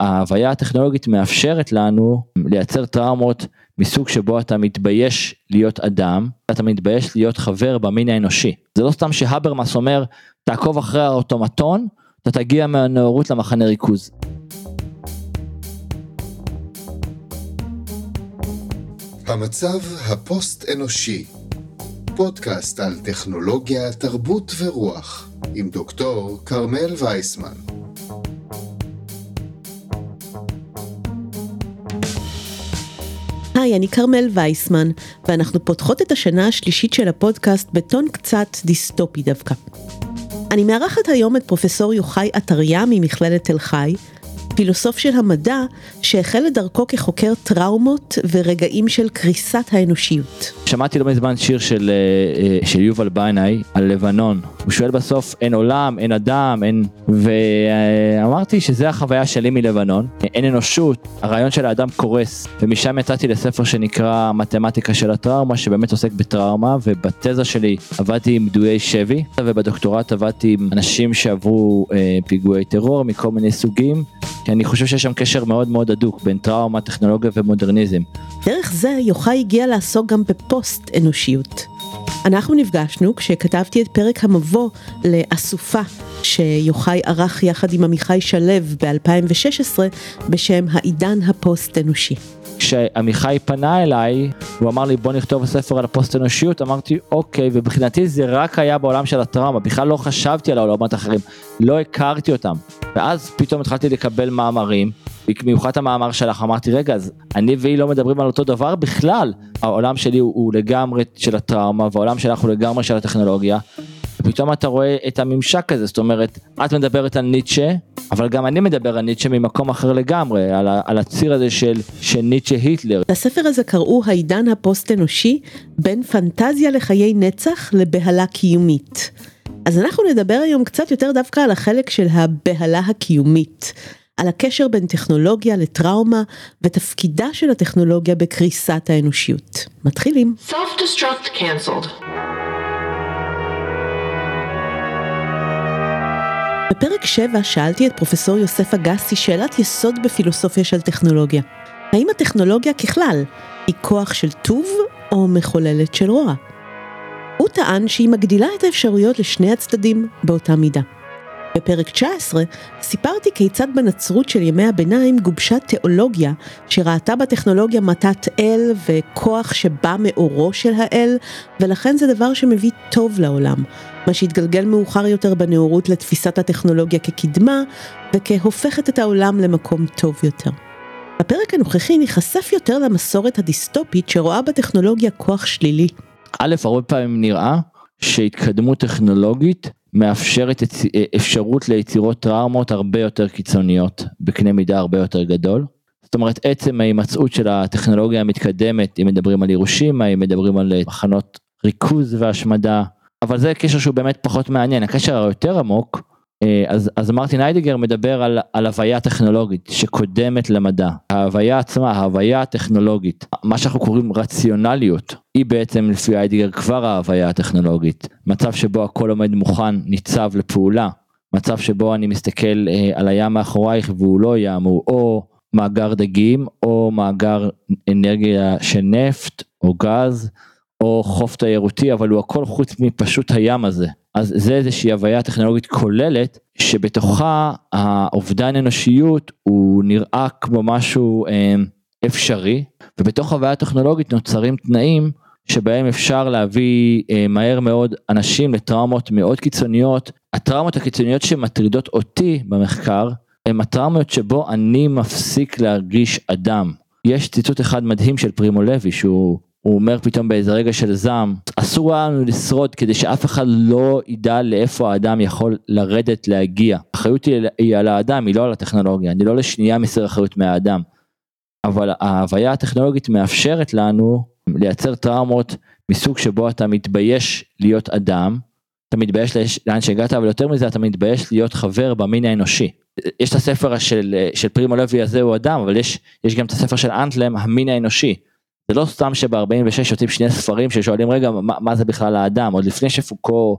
ההוויה הטכנולוגית מאפשרת לנו לייצר טראומות מסוג שבו אתה מתבייש להיות אדם, אתה מתבייש להיות חבר במין האנושי. זה לא סתם שהברמאס אומר, תעקוב אחרי האוטומטון, אתה תגיע מהנאורות למחנה ריכוז. המצב הפוסט-אנושי, פודקאסט על טכנולוגיה, תרבות ורוח, עם דוקטור כרמל וייסמן. היי, אני כרמל וייסמן, ואנחנו פותחות את השנה השלישית של הפודקאסט בטון קצת דיסטופי דווקא. אני מארחת היום את פרופסור יוחאי עטריה ממכללת תל חי, פילוסוף של המדע שהחל את דרכו כחוקר טראומות ורגעים של קריסת האנושיות. שמעתי לא מזמן שיר של, אה, אה, של יובל בנאי על לבנון. הוא שואל בסוף אין עולם, אין אדם, אין... ואמרתי שזה החוויה שלי מלבנון. אין אנושות, הרעיון של האדם קורס. ומשם יצאתי לספר שנקרא מתמטיקה של הטראומה, שבאמת עוסק בטראומה, ובתזה שלי עבדתי עם דויי שבי, ובדוקטורט עבדתי עם אנשים שעברו אה, פיגועי טרור מכל מיני סוגים. כי אני חושב שיש שם קשר מאוד מאוד הדוק בין טראומה, טכנולוגיה ומודרניזם. דרך זה יוחאי הגיע לעסוק גם בפוסט אנושיות. אנחנו נפגשנו כשכתבתי את פרק המבוא לאסופה שיוחאי ערך יחד עם עמיחי שלו ב-2016 בשם העידן הפוסט אנושי. כשעמיחי פנה אליי, הוא אמר לי בוא נכתוב ספר על הפוסט אנושיות, אמרתי אוקיי, ובחינתי זה רק היה בעולם של הטראומה, בכלל לא חשבתי על העולמות האחרים, לא הכרתי אותם. ואז פתאום התחלתי לקבל מאמרים, במיוחד המאמר שלך, אמרתי רגע, אז אני והיא לא מדברים על אותו דבר בכלל. העולם שלי הוא, הוא לגמרי של הטראומה, והעולם שלך הוא לגמרי של הטכנולוגיה. ופתאום אתה רואה את הממשק הזה, זאת אומרת, את מדברת על ניטשה, אבל גם אני מדבר על ניטשה ממקום אחר לגמרי, על, על הציר הזה של, של ניטשה היטלר. לספר הזה קראו העידן הפוסט אנושי, בין פנטזיה לחיי נצח לבהלה קיומית. אז אנחנו נדבר היום קצת יותר דווקא על החלק של הבהלה הקיומית. על הקשר בין טכנולוגיה לטראומה ותפקידה של הטכנולוגיה בקריסת האנושיות. מתחילים. Self-destruct canceled. בפרק 7 שאלתי את פרופסור יוסף אגסי שאלת יסוד בפילוסופיה של טכנולוגיה. האם הטכנולוגיה ככלל היא כוח של טוב או מחוללת של רוע? הוא טען שהיא מגדילה את האפשרויות לשני הצדדים באותה מידה. בפרק 19 סיפרתי כיצד בנצרות של ימי הביניים גובשה תיאולוגיה שראתה בטכנולוגיה מתת אל וכוח שבא מאורו של האל ולכן זה דבר שמביא טוב לעולם, מה שהתגלגל מאוחר יותר בנאורות לתפיסת הטכנולוגיה כקדמה וכהופכת את העולם למקום טוב יותר. בפרק הנוכחי ניחשף יותר למסורת הדיסטופית שרואה בטכנולוגיה כוח שלילי. א', הרבה פעמים נראה שהתקדמות טכנולוגית מאפשרת אפשרות ליצירות טראומות הרבה יותר קיצוניות בקנה מידה הרבה יותר גדול. זאת אומרת עצם ההימצאות של הטכנולוגיה המתקדמת אם מדברים על ירושים, אם מדברים על מחנות ריכוז והשמדה אבל זה קשר שהוא באמת פחות מעניין הקשר היותר עמוק אה, אז, אז מרטין היידיגר מדבר על, על הוויה טכנולוגית שקודמת למדע. ההוויה עצמה, ההוויה הטכנולוגית, מה שאנחנו קוראים רציונליות, היא בעצם לפי היידיגר כבר ההוויה הטכנולוגית. מצב שבו הכל עומד מוכן, ניצב לפעולה. מצב שבו אני מסתכל אה, על הים מאחורייך והוא לא ים, הוא או מאגר דגים או מאגר אנרגיה של נפט או גז או חוף תיירותי, אבל הוא הכל חוץ מפשוט הים הזה. אז זה איזושהי הוויה טכנולוגית כוללת, שבתוכה האובדן אנושיות הוא נראה כמו משהו אה, אפשרי, ובתוך הוויה טכנולוגית נוצרים תנאים שבהם אפשר להביא אה, מהר מאוד אנשים לטראומות מאוד קיצוניות. הטראומות הקיצוניות שמטרידות אותי במחקר, הן הטראומות שבו אני מפסיק להרגיש אדם. יש ציטוט אחד מדהים של פרימו לוי שהוא הוא אומר פתאום באיזה רגע של זעם, אסור לנו לשרוד כדי שאף אחד לא ידע לאיפה האדם יכול לרדת להגיע. האחריות היא על האדם, היא לא על הטכנולוגיה, אני לא לשנייה מסיר אחריות מהאדם. אבל ההוויה הטכנולוגית מאפשרת לנו לייצר טראומות מסוג שבו אתה מתבייש להיות אדם, אתה מתבייש לאן שהגעת, אבל יותר מזה אתה מתבייש להיות חבר במין האנושי. יש את הספר של, של פרימו לוי הזה הוא אדם, אבל יש, יש גם את הספר של אנטלם, המין האנושי. זה לא סתם שב-46 יוצאים שני ספרים ששואלים רגע מה, מה זה בכלל האדם עוד לפני שפוקו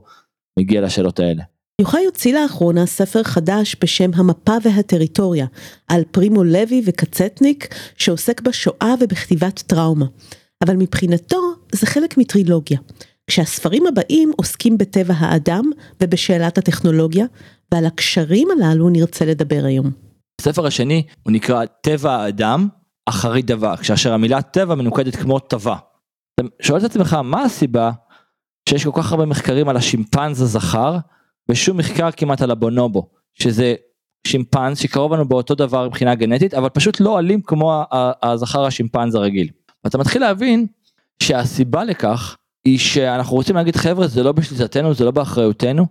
מגיע לשאלות האלה. יוחאי הוציא לאחרונה ספר חדש בשם המפה והטריטוריה, על פרימו לוי וקצטניק, שעוסק בשואה ובכתיבת טראומה. אבל מבחינתו זה חלק מטרילוגיה, כשהספרים הבאים עוסקים בטבע האדם ובשאלת הטכנולוגיה, ועל הקשרים הללו נרצה לדבר היום. הספר השני הוא נקרא טבע האדם, אחרית דבר, כאשר המילה טבע מנוקדת כמו טבע. אתה שואל את עצמך מה הסיבה שיש כל כך הרבה מחקרים על השימפנז הזכר ושום מחקר כמעט על הבונובו שזה שימפנז שקרוב לנו באותו דבר מבחינה גנטית אבל פשוט לא אלים כמו הזכר השימפנז הרגיל. ואתה מתחיל להבין שהסיבה לכך היא שאנחנו רוצים להגיד חבר'ה זה לא בשליטתנו זה לא באחריותנו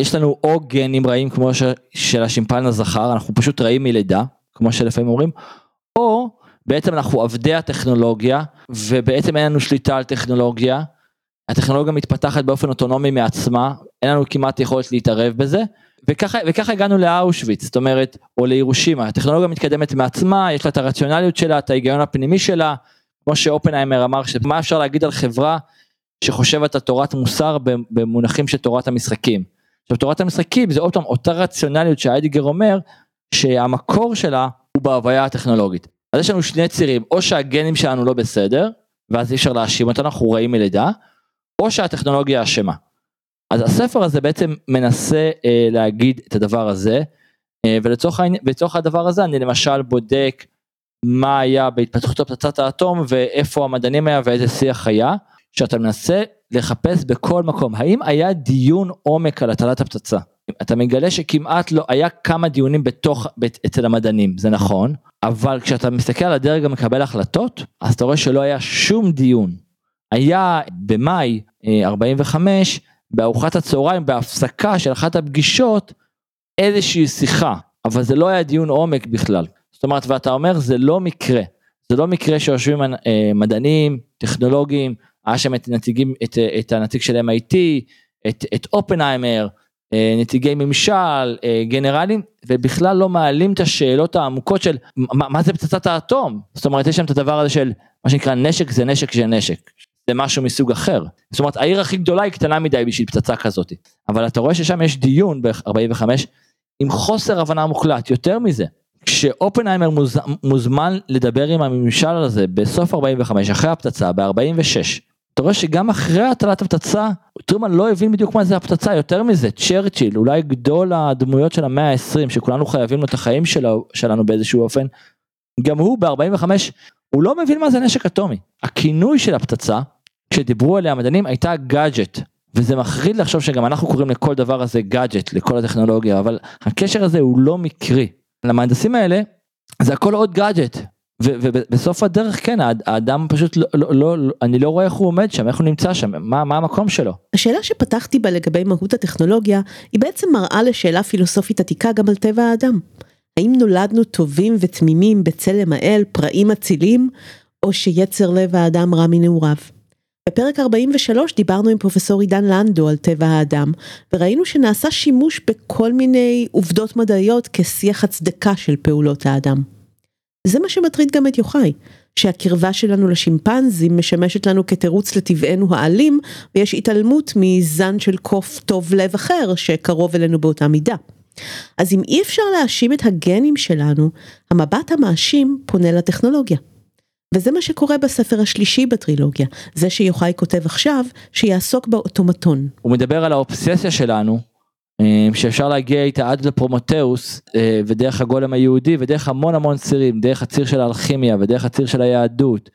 יש לנו או גנים רעים כמו ש, של השימפן הזכר אנחנו פשוט רעים מלידה כמו שלפעמים אומרים או בעצם אנחנו עבדי הטכנולוגיה ובעצם אין לנו שליטה על טכנולוגיה. הטכנולוגיה מתפתחת באופן אוטונומי מעצמה אין לנו כמעט יכולת להתערב בזה וככה וככה הגענו לאושוויץ זאת אומרת או לירושימה הטכנולוגיה מתקדמת מעצמה יש לה את הרציונליות שלה את ההיגיון הפנימי שלה כמו שאופנהיימר אמר שמה אפשר להגיד על חברה שחושבת על תורת מוסר במונחים של תורת המשחקים. עכשיו תורת המשחקים זה עוד פעם אותה רציונליות שהיידיגר אומר שהמקור שלה הוא בהוויה הטכנולוגית. אז יש לנו שני צירים או שהגנים שלנו לא בסדר ואז אי אפשר להאשים אותנו אנחנו רעים מלידה או שהטכנולוגיה אשמה. אז הספר הזה בעצם מנסה אה, להגיד את הדבר הזה אה, ולצורך הדבר הזה אני למשל בודק מה היה בהתפתחות פצצת האטום ואיפה המדענים היה ואיזה שיח היה שאתה מנסה לחפש בכל מקום האם היה דיון עומק על הטלת הפצצה אתה מגלה שכמעט לא היה כמה דיונים בתוך אצל המדענים זה נכון אבל כשאתה מסתכל על הדרג המקבל החלטות אז אתה רואה שלא היה שום דיון. היה במאי 45 אה, בארוחת הצהריים בהפסקה של אחת הפגישות איזושהי שיחה אבל זה לא היה דיון עומק בכלל זאת אומרת ואתה אומר זה לא מקרה זה לא מקרה שיושבים אה, מדענים טכנולוגים היה שם את נציגים, את, את הנציג של MIT, את, אופנהיימר, אה, נציגי ממשל, אה, גנרלים, ובכלל לא מעלים את השאלות העמוקות של מה, מה זה פצצת האטום? זאת אומרת, יש שם את הדבר הזה של מה שנקרא נשק זה נשק זה נשק. זה משהו מסוג אחר. זאת אומרת, העיר הכי גדולה היא קטנה מדי בשביל פצצה כזאת. אבל אתה רואה ששם יש דיון ב-45 עם חוסר הבנה מוחלט, יותר מזה. כשאופנהיימר מוז, מוזמן לדבר עם הממשל הזה בסוף 45 אחרי הפצצה ב-46 אתה רואה שגם אחרי הטלת הפצצה, טרומן לא הבין בדיוק מה זה הפצצה, יותר מזה, צ'רצ'יל, אולי גדול הדמויות של המאה ה-20, שכולנו חייבים לו את החיים שלו, שלנו באיזשהו אופן, גם הוא ב-45, הוא לא מבין מה זה נשק אטומי. הכינוי של הפצצה, כשדיברו עליה המדענים, הייתה גאדג'ט. וזה מחריד לחשוב שגם אנחנו קוראים לכל דבר הזה גאדג'ט, לכל הטכנולוגיה, אבל הקשר הזה הוא לא מקרי. למהנדסים האלה, זה הכל עוד גאדג'ט, ובסוף הדרך כן האדם פשוט לא, לא, לא אני לא רואה איך הוא עומד שם איך הוא נמצא שם מה, מה המקום שלו. השאלה שפתחתי בה לגבי מהות הטכנולוגיה היא בעצם מראה לשאלה פילוסופית עתיקה גם על טבע האדם. האם נולדנו טובים ותמימים בצלם האל פראים אצילים או שיצר לב האדם רע מנעוריו. בפרק 43 דיברנו עם פרופסור עידן לנדו על טבע האדם וראינו שנעשה שימוש בכל מיני עובדות מדעיות כשיח הצדקה של פעולות האדם. זה מה שמטריד גם את יוחאי, שהקרבה שלנו לשימפנזים משמשת לנו כתירוץ לטבענו האלים, ויש התעלמות מזן של קוף טוב לב אחר שקרוב אלינו באותה מידה. אז אם אי אפשר להאשים את הגנים שלנו, המבט המאשים פונה לטכנולוגיה. וזה מה שקורה בספר השלישי בטרילוגיה, זה שיוחאי כותב עכשיו, שיעסוק באוטומטון. הוא מדבר על האובססיה שלנו שאפשר להגיע איתה עד לפרומטאוס אה, ודרך הגולם היהודי ודרך המון המון צירים דרך הציר של האלכימיה ודרך הציר של היהדות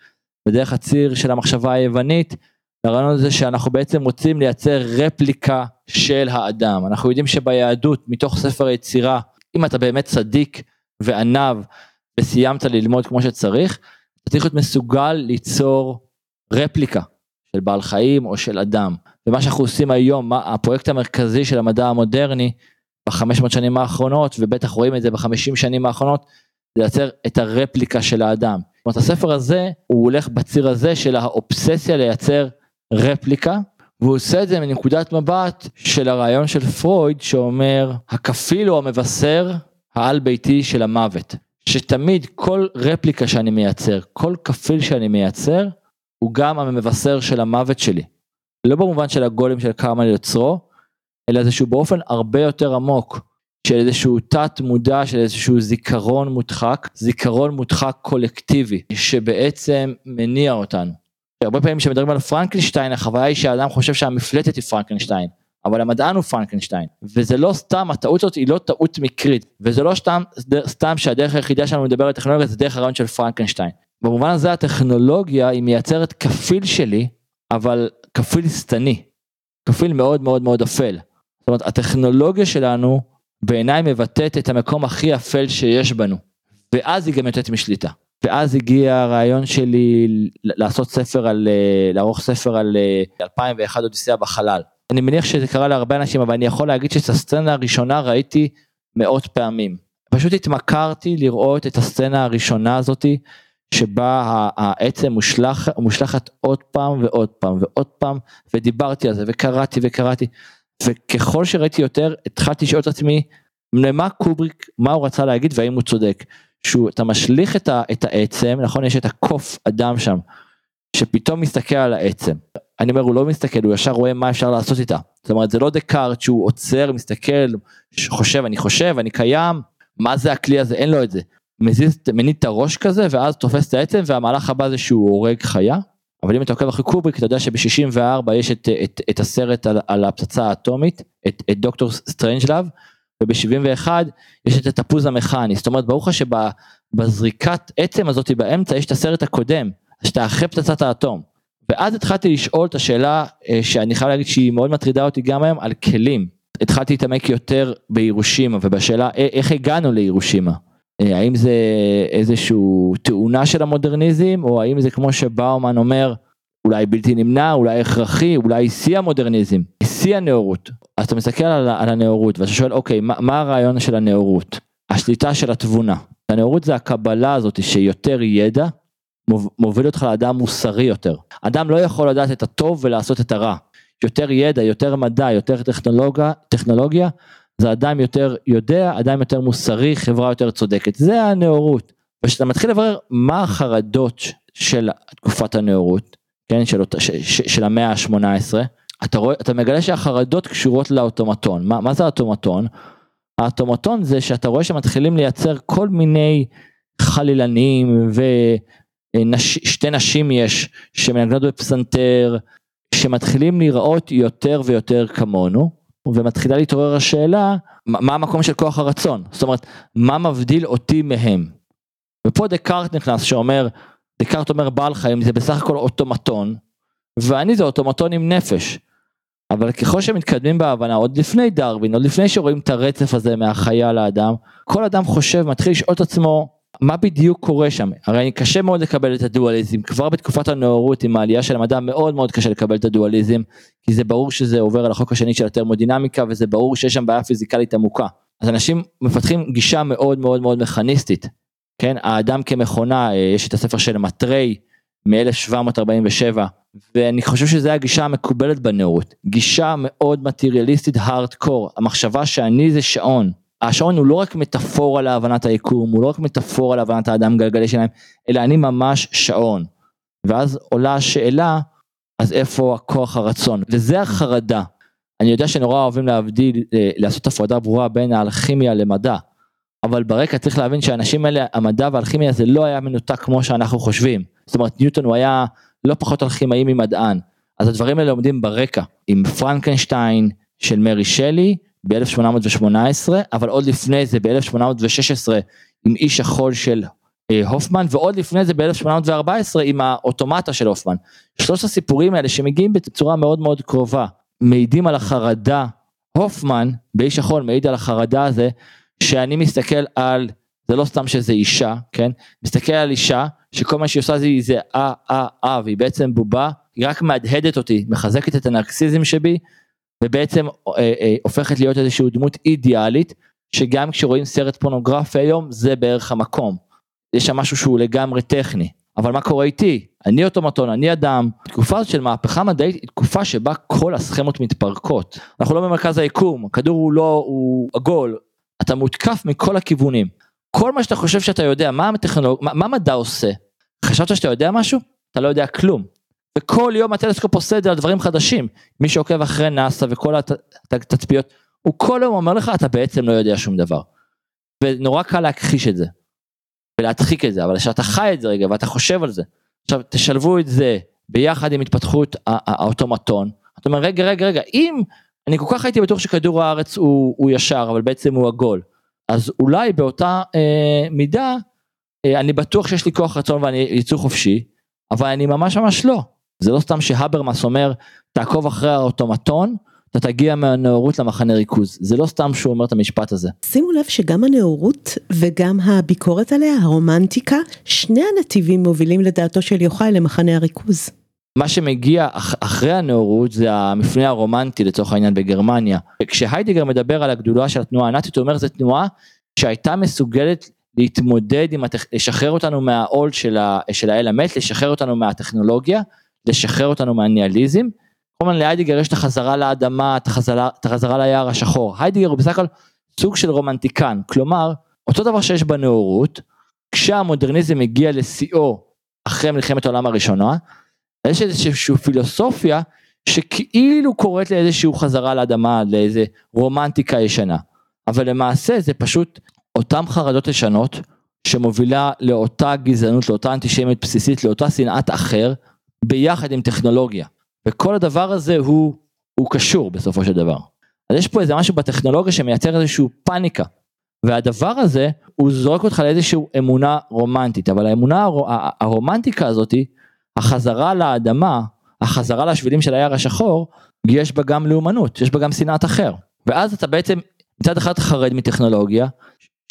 ודרך הציר של המחשבה היוונית. הרעיון הזה שאנחנו בעצם רוצים לייצר רפליקה של האדם אנחנו יודעים שביהדות מתוך ספר היצירה אם אתה באמת צדיק וענב וסיימת ללמוד כמו שצריך אתה צריך להיות מסוגל ליצור רפליקה של בעל חיים או של אדם. ומה שאנחנו עושים היום, מה, הפרויקט המרכזי של המדע המודרני בחמש מאות שנים האחרונות, ובטח רואים את זה בחמישים שנים האחרונות, זה לייצר את הרפליקה של האדם. זאת אומרת הספר הזה, הוא הולך בציר הזה של האובססיה לייצר רפליקה, והוא עושה את זה מנקודת מבט של הרעיון של פרויד שאומר הכפיל הוא המבשר העל ביתי של המוות. שתמיד כל רפליקה שאני מייצר, כל כפיל שאני מייצר, הוא גם המבשר של המוות שלי. לא במובן של הגולים של קרמה ליוצרו, אלא זה שהוא באופן הרבה יותר עמוק, של איזשהו תת מודע, של איזשהו זיכרון מודחק, זיכרון מודחק קולקטיבי, שבעצם מניע אותנו. הרבה פעמים כשמדברים על פרנקלשטיין, החוויה היא שהאדם חושב שהמפלטת היא פרנקלשטיין. אבל המדען הוא פרנקנשטיין, וזה לא סתם, הטעות הזאת היא לא טעות מקרית, וזה לא סתם, סתם שהדרך היחידה שלנו לדבר על טכנולוגיה זה דרך הרעיון של פרנקנשטיין. במובן הזה הטכנולוגיה היא מייצרת כפיל שלי, אבל כפיל שטני, כפיל מאוד מאוד מאוד אפל. זאת אומרת, הטכנולוגיה שלנו בעיניי מבטאת את המקום הכי אפל שיש בנו, ואז היא גם יוצאת משליטה. ואז הגיע הרעיון שלי לעשות ספר על, אה, לערוך ספר על 2001 אה, אודיסאה בחלל. אני מניח שזה קרה להרבה אנשים אבל אני יכול להגיד שאת הסצנה הראשונה ראיתי מאות פעמים. פשוט התמכרתי לראות את הסצנה הראשונה הזאתי שבה העצם מושלח, מושלחת עוד פעם ועוד פעם ועוד פעם ודיברתי על זה וקראתי וקראתי וככל שראיתי יותר התחלתי לשאול את עצמי למה קובריק מה הוא רצה להגיד והאם הוא צודק. שהוא אתה משליך את, ה, את העצם נכון? יש את הקוף אדם שם שפתאום מסתכל על העצם. אני אומר הוא לא מסתכל הוא ישר רואה מה אפשר לעשות איתה. זאת אומרת זה לא דקארט שהוא עוצר מסתכל חושב אני חושב אני קיים מה זה הכלי הזה? אין לו את זה מזיז מניד את הראש כזה ואז תופס את העצם והמהלך הבא זה שהוא הורג חיה. אבל אם אתה עוקב אחרי קובריק אתה יודע שב-64 יש את, את, את הסרט על, על הפצצה האטומית את, את דוקטור סטרנג'לאב וב-71 יש את התפוז המכני זאת אומרת ברור לך שבזריקת עצם הזאת באמצע יש את הסרט הקודם שאתה אחרי פצצת האטום. ואז התחלתי לשאול את השאלה אה, שאני חייב להגיד שהיא מאוד מטרידה אותי גם היום על כלים. התחלתי להתעמק יותר בירושימה ובשאלה איך הגענו לירושימה. אה, האם זה איזשהו תאונה של המודרניזם או האם זה כמו שבאומן אומר אולי בלתי נמנע אולי הכרחי אולי שיא המודרניזם שיא הנאורות. אז אתה מסתכל על, על הנאורות ואתה שואל אוקיי מה, מה הרעיון של הנאורות השליטה של התבונה. הנאורות זה הקבלה הזאת שיותר ידע מוביל אותך לאדם מוסרי יותר. אדם לא יכול לדעת את הטוב ולעשות את הרע. יותר ידע, יותר מדע, יותר טכנולוגיה, טכנולוגיה, זה אדם יותר יודע, אדם יותר מוסרי, חברה יותר צודקת. זה הנאורות. וכשאתה מתחיל לברר מה החרדות של תקופת הנאורות, כן, של, ש, ש, של המאה ה-18, אתה, רואה, אתה מגלה שהחרדות קשורות לאוטומטון. מה, מה זה האוטומטון? האוטומטון זה שאתה רואה שמתחילים לייצר כל מיני חלילנים ו... נש, נשים יש שמנגנות בפסנתר, שמתחילים לראות יותר ויותר כמונו, ומתחילה להתעורר השאלה, מה המקום של כוח הרצון? זאת אומרת, מה מבדיל אותי מהם? ופה דקארט נכנס שאומר, דקארט אומר בעל חיים זה בסך הכל אוטומטון, ואני זה אוטומטון עם נפש. אבל ככל שמתקדמים בהבנה, עוד לפני דרווין, עוד לפני שרואים את הרצף הזה מהחיה לאדם, כל אדם חושב, מתחיל לשאול את עצמו, מה בדיוק קורה שם? הרי קשה מאוד לקבל את הדואליזם, כבר בתקופת הנאורות עם העלייה של המדע מאוד מאוד קשה לקבל את הדואליזם, כי זה ברור שזה עובר על החוק השני של הטרמודינמיקה וזה ברור שיש שם בעיה פיזיקלית עמוקה. אז אנשים מפתחים גישה מאוד מאוד מאוד מכניסטית, כן? האדם כמכונה, אה, יש את הספר של מטרי מ-1747, ואני חושב שזו הגישה המקובלת בנאורות, גישה מאוד מטריאליסטית הארדקור, המחשבה שאני זה שעון. השעון הוא לא רק מטאפורה להבנת היקום, הוא לא רק מטאפורה להבנת האדם גלגלי שלהם, אלא אני ממש שעון. ואז עולה השאלה, אז איפה הכוח הרצון? וזה החרדה. אני יודע שנורא אוהבים להבדיל, אה, לעשות הפרדה ברורה בין האלכימיה למדע, אבל ברקע צריך להבין שהאנשים האלה, המדע והאלכימיה זה לא היה מנותק כמו שאנחנו חושבים. זאת אומרת ניוטון הוא היה לא פחות אלכימאי ממדען. אז הדברים האלה עומדים ברקע, עם פרנקנשטיין של מרי שלי, ב-1818, אבל עוד לפני זה ב-1816 עם איש החול של אה, הופמן, ועוד לפני זה ב-1814 עם האוטומטה של הופמן. שלושת הסיפורים האלה שמגיעים בצורה מאוד מאוד קרובה, מעידים על החרדה, הופמן באיש החול מעיד על החרדה הזה, שאני מסתכל על, זה לא סתם שזה אישה, כן? מסתכל על אישה שכל מה שהיא עושה זה זה אה אה אה והיא בעצם בובה, היא רק מהדהדת אותי, מחזקת את הנרקסיזם שבי, ובעצם אה, אה, הופכת להיות איזושהי דמות אידיאלית, שגם כשרואים סרט פורנוגרפי היום זה בערך המקום. יש שם משהו שהוא לגמרי טכני. אבל מה קורה איתי? אני אוטומטון, אני אדם. תקופה של מהפכה מדעית היא תקופה שבה כל הסכמות מתפרקות. אנחנו לא במרכז היקום, הכדור הוא לא, הוא עגול, אתה מותקף מכל הכיוונים. כל מה שאתה חושב שאתה יודע, מה, הטכנולוג... מה, מה מדע עושה? חשבת שאתה יודע משהו? אתה לא יודע כלום. וכל יום הטלסקופ עושה את זה על דברים חדשים. מי שעוקב אחרי נאסא וכל התצפיות, הוא כל יום אומר לך, אתה בעצם לא יודע שום דבר. ונורא קל להכחיש את זה, ולהדחיק את זה, אבל כשאתה חי את זה רגע ואתה חושב על זה, עכשיו תשלבו את זה ביחד עם התפתחות האוטומטון, אתה אומר רגע רגע רגע, אם אני כל כך הייתי בטוח שכדור הארץ הוא, הוא ישר, אבל בעצם הוא עגול, אז אולי באותה אה, מידה, אה, אני בטוח שיש לי כוח רצון ואני ייצור חופשי, אבל אני ממש ממש לא. זה לא סתם שהברמאס אומר, תעקוב אחרי האוטומטון, אתה תגיע מהנאורות למחנה ריכוז. זה לא סתם שהוא אומר את המשפט הזה. שימו לב שגם הנאורות וגם הביקורת עליה, הרומנטיקה, שני הנתיבים מובילים לדעתו של יוחאי למחנה הריכוז. מה שמגיע אח, אחרי הנאורות זה המפנה הרומנטי לצורך העניין בגרמניה. כשהיידיגר מדבר על הגדולה של התנועה הנאצית הוא אומר זו תנועה שהייתה מסוגלת להתמודד עם, הטכ... לשחרר אותנו מהעול של, ה... של האל המת, לשחרר אותנו מהטכנולוגיה, לשחרר אותנו מהניהיליזם. כלומר להיידיגר יש את החזרה לאדמה, את החזרה, את החזרה ליער השחור. היידיגר הוא בסך הכל סוג של רומנטיקן, כלומר אותו דבר שיש בנאורות, כשהמודרניזם הגיע לשיאו אחרי מלחמת העולם הראשונה, יש איזושהי פילוסופיה שכאילו קוראת לאיזושהי חזרה לאדמה, לאיזה רומנטיקה ישנה. אבל למעשה זה פשוט אותן חרדות ישנות שמובילה לאותה גזענות, לאותה אנטישמיות בסיסית, לאותה שנאת אחר, ביחד עם טכנולוגיה. וכל הדבר הזה הוא, הוא קשור בסופו של דבר. אז יש פה איזה משהו בטכנולוגיה שמייצר איזושהי פאניקה. והדבר הזה, הוא זורק אותך לאיזושהי אמונה רומנטית, אבל האמונה הרומנטיקה הזאתי, החזרה לאדמה, החזרה לשבילים של היער השחור, יש בה גם לאומנות, יש בה גם שנאת אחר. ואז אתה בעצם מצד אחד חרד מטכנולוגיה,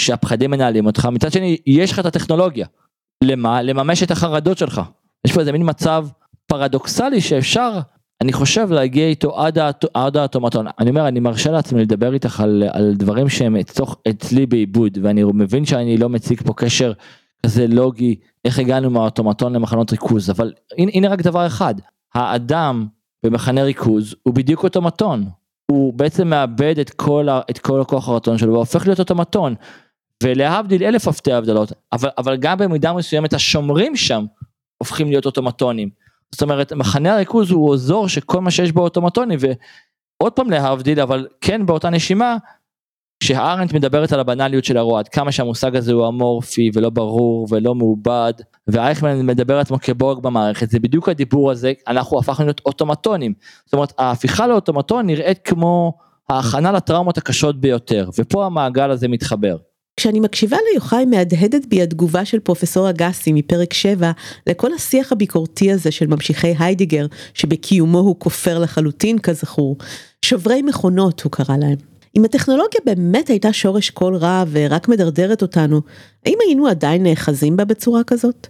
שהפחדים מנהלים אותך, מצד שני יש לך את הטכנולוגיה. למה? לממש את החרדות שלך. יש פה איזה מין מצב פרדוקסלי שאפשר, אני חושב, להגיע איתו עד, האט, עד האוטומטון. אני אומר, אני מרשה לעצמי לדבר איתך על, על דברים שהם אצלוך, אצלי בעיבוד, ואני מבין שאני לא מציג פה קשר כזה לוגי, איך הגענו מהאוטומטון למחנות ריכוז, אבל הנה, הנה רק דבר אחד, האדם במחנה ריכוז הוא בדיוק אוטומטון. הוא בעצם מאבד את כל, את כל הכוח הרצון שלו והופך להיות אוטומטון. ולהבדיל אלף הפתי הבדלות, אבל, אבל גם במידה מסוימת השומרים שם הופכים להיות אוטומטונים. זאת אומרת מחנה הריכוז הוא אזור שכל מה שיש בו אוטומטוני ועוד פעם להבדיל אבל כן באותה נשימה כשהארנט מדברת על הבנאליות של הרוע עד כמה שהמושג הזה הוא אמורפי ולא ברור ולא מעובד ואייכמן מדבר עצמו כבורג במערכת זה בדיוק הדיבור הזה אנחנו הפכנו להיות אוטומטונים זאת אומרת ההפיכה לאוטומטון נראית כמו ההכנה לטראומות הקשות ביותר ופה המעגל הזה מתחבר. כשאני מקשיבה ליוחאי מהדהדת בי התגובה של פרופסור אגסי מפרק 7 לכל השיח הביקורתי הזה של ממשיכי היידיגר שבקיומו הוא כופר לחלוטין כזכור, שוברי מכונות הוא קרא להם. אם הטכנולוגיה באמת הייתה שורש כל רע ורק מדרדרת אותנו, האם היינו עדיין נאחזים בה בצורה כזאת?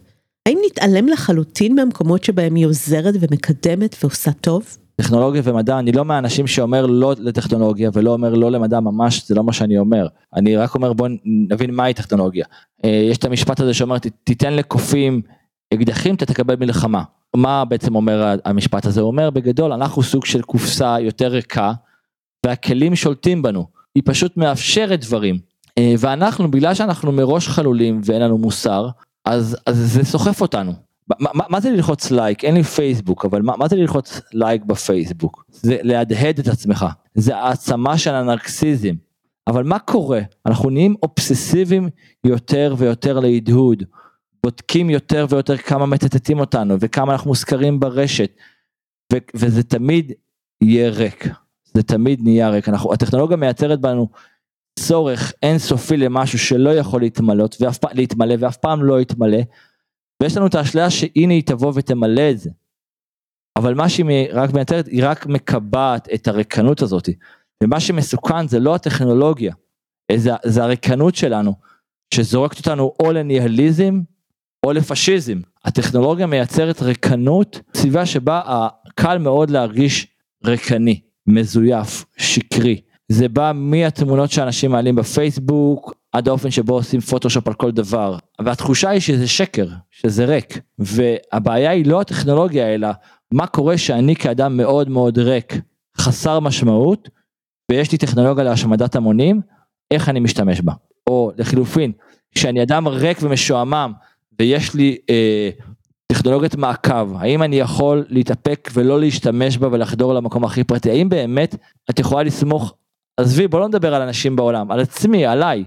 האם נתעלם לחלוטין מהמקומות שבהם היא עוזרת ומקדמת ועושה טוב? טכנולוגיה ומדע, אני לא מהאנשים שאומר לא לטכנולוגיה ולא אומר לא למדע, ממש זה לא מה שאני אומר. אני רק אומר בוא נבין מהי טכנולוגיה. אה, יש את המשפט הזה שאומר תיתן לקופים אקדחים אתה תקבל מלחמה. מה בעצם אומר המשפט הזה? הוא אומר בגדול אנחנו סוג של קופסה יותר ריקה והכלים שולטים בנו. היא פשוט מאפשרת דברים. אה, ואנחנו בגלל שאנחנו מראש חלולים ואין לנו מוסר אז, אז זה סוחף אותנו. מה, מה, מה זה ללחוץ לייק? אין לי פייסבוק, אבל מה, מה זה ללחוץ לייק בפייסבוק? זה להדהד את עצמך, זה העצמה של הנרקסיזם. אבל מה קורה? אנחנו נהיים אובססיביים יותר ויותר להדהוד, בודקים יותר ויותר כמה מצטטים אותנו וכמה אנחנו מוזכרים ברשת, ו- וזה תמיד יהיה ריק, זה תמיד נהיה ריק, אנחנו, הטכנולוגיה מייצרת בנו צורך אינסופי למשהו שלא יכול להתמלא ואף פעם לא יתמלא. ויש לנו את האשליה שהנה היא תבוא ותמלא את זה. אבל מה שהיא רק מייצרת, היא רק מקבעת את הריקנות הזאת. ומה שמסוכן זה לא הטכנולוגיה, זה, זה הריקנות שלנו, שזורקת אותנו או לניהליזם או לפשיזם. הטכנולוגיה מייצרת ריקנות, סביבה שבה קל מאוד להרגיש ריקני, מזויף, שקרי. זה בא מהתמונות שאנשים מעלים בפייסבוק, עד האופן שבו עושים פוטושופ על כל דבר. והתחושה היא שזה שקר שזה ריק. והבעיה היא לא הטכנולוגיה אלא מה קורה שאני כאדם מאוד מאוד ריק. חסר משמעות ויש לי טכנולוגיה להשמדת המונים איך אני משתמש בה? או לחילופין כשאני אדם ריק ומשועמם ויש לי אה, טכנולוגיית מעקב, האם אני יכול להתאפק ולא להשתמש בה ולחדור למקום הכי פרטי, האם באמת את יכולה לסמוך, עזבי בוא לא נדבר על אנשים בעולם, על עצמי, עליי,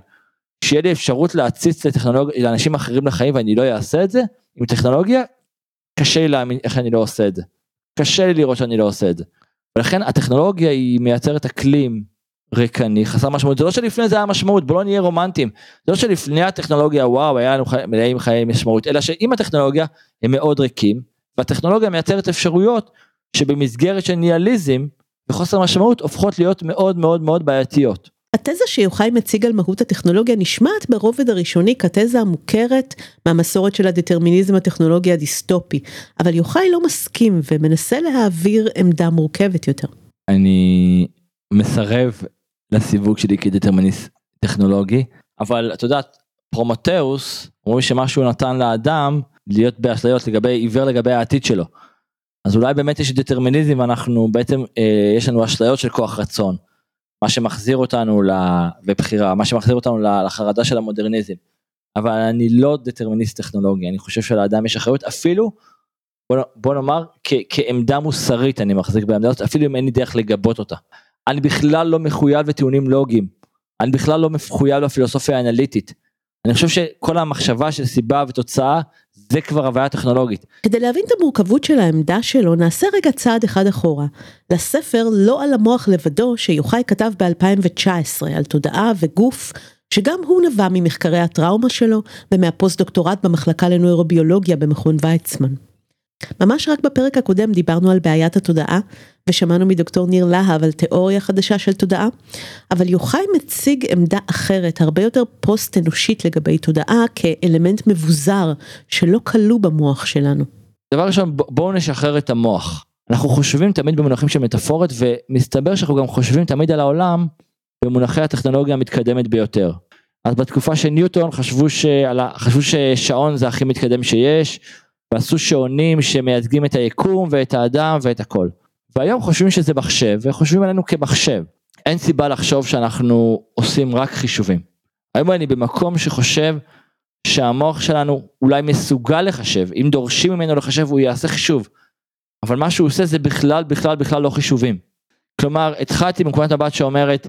שיהיה לי אפשרות להציץ לטכנולוגיה, לאנשים אחרים לחיים ואני לא אעשה את זה, עם טכנולוגיה, קשה לי להאמין איך אני לא עושה את זה. קשה לי לראות שאני לא עושה את זה. ולכן הטכנולוגיה היא מייצרת אקלים ריקני, חסר משמעות, זה לא שלפני זה היה משמעות, בוא לא נהיה רומנטיים, זה לא שלפני הטכנולוגיה וואו היה לנו מלאים חיי משמעות, אלא שעם הטכנולוגיה הם מאוד ריקים, והטכנולוגיה מייצרת אפשרויות שבמסגרת של ניאליזם וחוסר משמעות הופכות להיות מאוד מאוד מאוד בעייתיות. התזה שיוחאי מציג על מהות הטכנולוגיה נשמעת ברובד הראשוני כתזה המוכרת מהמסורת של הדטרמיניזם הטכנולוגי הדיסטופי, אבל יוחאי לא מסכים ומנסה להעביר עמדה מורכבת יותר. אני מסרב לסיווג שלי כדטרמיניסט טכנולוגי, אבל את יודעת, פרומטאוס, אומרים שמה שהוא נתן לאדם להיות באשליות לגבי עיוור לגבי העתיד שלו. אז אולי באמת יש דטרמיניזם אנחנו בעצם אה, יש לנו אשליות של כוח רצון. מה שמחזיר אותנו לבחירה, מה שמחזיר אותנו לחרדה של המודרניזם. אבל אני לא דטרמיניסט טכנולוגי, אני חושב שלאדם יש אחריות, אפילו, בוא, בוא נאמר, כ, כעמדה מוסרית אני מחזיק בעמדה הזאת, אפילו אם אין לי דרך לגבות אותה. אני בכלל לא מחויב לטיעונים לוגיים, אני בכלל לא מחויב לפילוסופיה האנליטית. אני חושב שכל המחשבה של סיבה ותוצאה זה כבר הוויה טכנולוגית. כדי להבין את המורכבות של העמדה שלו, נעשה רגע צעד אחד אחורה. לספר לא על המוח לבדו, שיוחאי כתב ב-2019 על תודעה וגוף, שגם הוא נבע ממחקרי הטראומה שלו ומהפוסט דוקטורט במחלקה לנוירוביולוגיה במכון ויצמן. ממש רק בפרק הקודם דיברנו על בעיית התודעה, ושמענו מדוקטור ניר להב על תיאוריה חדשה של תודעה, אבל יוחאי מציג עמדה אחרת, הרבה יותר פוסט אנושית לגבי תודעה, כאלמנט מבוזר, שלא כלוא במוח שלנו. דבר ראשון, בואו נשחרר את המוח. אנחנו חושבים תמיד במונחים של מטאפורת, ומסתבר שאנחנו גם חושבים תמיד על העולם במונחי הטכנולוגיה המתקדמת ביותר. אז בתקופה של ניוטון חשבו, שעלה, חשבו ששעון זה הכי מתקדם שיש, ועשו שעונים שמייצגים את היקום ואת האדם ואת הכל. והיום חושבים שזה מחשב וחושבים עלינו כמחשב. אין סיבה לחשוב שאנחנו עושים רק חישובים. היום אני במקום שחושב שהמוח שלנו אולי מסוגל לחשב, אם דורשים ממנו לחשב הוא יעשה חישוב. אבל מה שהוא עושה זה בכלל בכלל בכלל לא חישובים. כלומר התחלתי מנקודת מבט שאומרת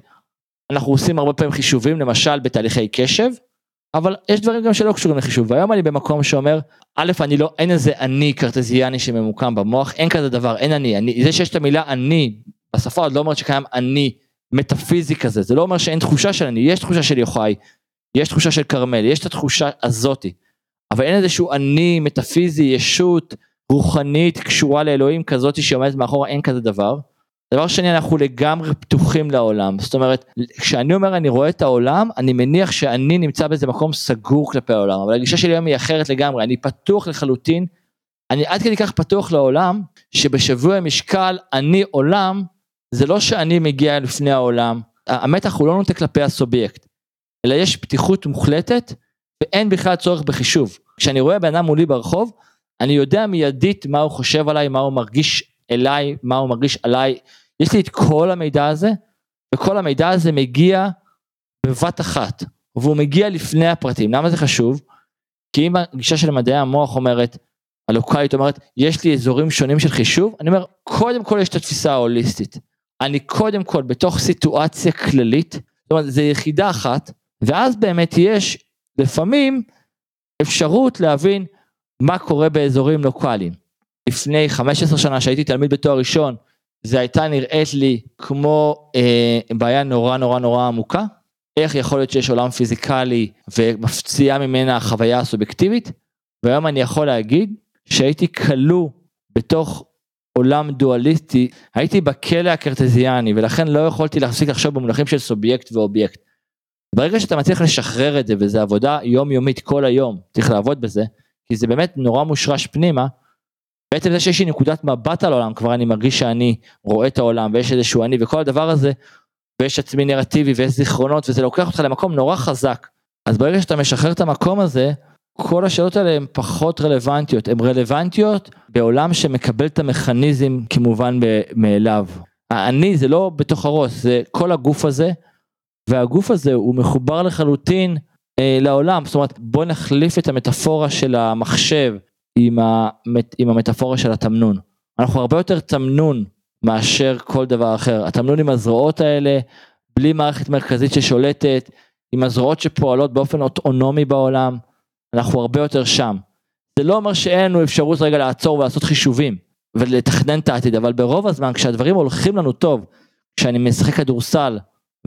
אנחנו עושים הרבה פעמים חישובים למשל בתהליכי קשב אבל יש דברים גם שלא קשורים לחישוב והיום אני במקום שאומר א' אני לא אין איזה אני קרטזיאני שממוקם במוח אין כזה דבר אין אני, אני זה שיש את המילה אני בשפה עוד לא אומרת שקיים אני מטאפיזי כזה זה לא אומר שאין תחושה של אני יש תחושה של יוחאי יש תחושה של כרמל יש את התחושה הזאתי אבל אין איזשהו אני מטאפיזי ישות רוחנית קשורה לאלוהים כזאתי שעומדת מאחורה אין כזה דבר דבר שני אנחנו לגמרי פתוחים לעולם. זאת אומרת כשאני אומר אני רואה את העולם אני מניח שאני נמצא באיזה מקום סגור כלפי העולם. אבל הגישה שלי היום היא אחרת לגמרי. אני פתוח לחלוטין. אני עד כדי כך פתוח לעולם שבשבוע משקל אני עולם זה לא שאני מגיע לפני העולם. המתח הוא לא נוטה כלפי הסובייקט אלא יש פתיחות מוחלטת ואין בכלל צורך בחישוב. כשאני רואה בן אדם מולי ברחוב אני יודע מיידית מה הוא חושב עליי מה הוא מרגיש אליי, מה הוא מרגיש עליי, יש לי את כל המידע הזה, וכל המידע הזה מגיע בבת אחת, והוא מגיע לפני הפרטים. למה זה חשוב? כי אם הגישה של מדעי המוח אומרת, הלוקאלית אומרת, יש לי אזורים שונים של חישוב, אני אומר, קודם כל יש את התפיסה ההוליסטית. אני קודם כל בתוך סיטואציה כללית, זאת אומרת, זה יחידה אחת, ואז באמת יש לפעמים אפשרות להבין מה קורה באזורים לוקאליים. לפני 15 שנה שהייתי תלמיד בתואר ראשון, זה הייתה נראית לי כמו אה, בעיה נורא נורא נורא עמוקה. איך יכול להיות שיש עולם פיזיקלי ומפציעה ממנה החוויה הסובייקטיבית, והיום אני יכול להגיד שהייתי כלוא בתוך עולם דואליסטי, הייתי בכלא הקרטזיאני ולכן לא יכולתי להפסיק לחשוב במונחים של סובייקט ואובייקט. ברגע שאתה מצליח לשחרר את זה וזה עבודה יומיומית כל היום, צריך לעבוד בזה, כי זה באמת נורא מושרש פנימה, בעצם זה שיש לי נקודת מבט על העולם כבר אני מרגיש שאני רואה את העולם ויש איזשהו אני וכל הדבר הזה ויש עצמי נרטיבי ויש זיכרונות וזה לוקח אותך למקום נורא חזק. אז ברגע שאתה משחרר את המקום הזה כל השאלות האלה הן פחות רלוונטיות הן רלוונטיות בעולם שמקבל את המכניזם כמובן מאליו. האני זה לא בתוך הראש זה כל הגוף הזה והגוף הזה הוא מחובר לחלוטין אה, לעולם זאת אומרת בוא נחליף את המטאפורה של המחשב עם, המת, עם המטאפורה של התמנון. אנחנו הרבה יותר תמנון מאשר כל דבר אחר. התמנון עם הזרועות האלה, בלי מערכת מרכזית ששולטת, עם הזרועות שפועלות באופן אוטונומי בעולם, אנחנו הרבה יותר שם. זה לא אומר שאין לנו אפשרות רגע לעצור ולעשות חישובים ולתכנן את העתיד, אבל ברוב הזמן כשהדברים הולכים לנו טוב, כשאני משחק כדורסל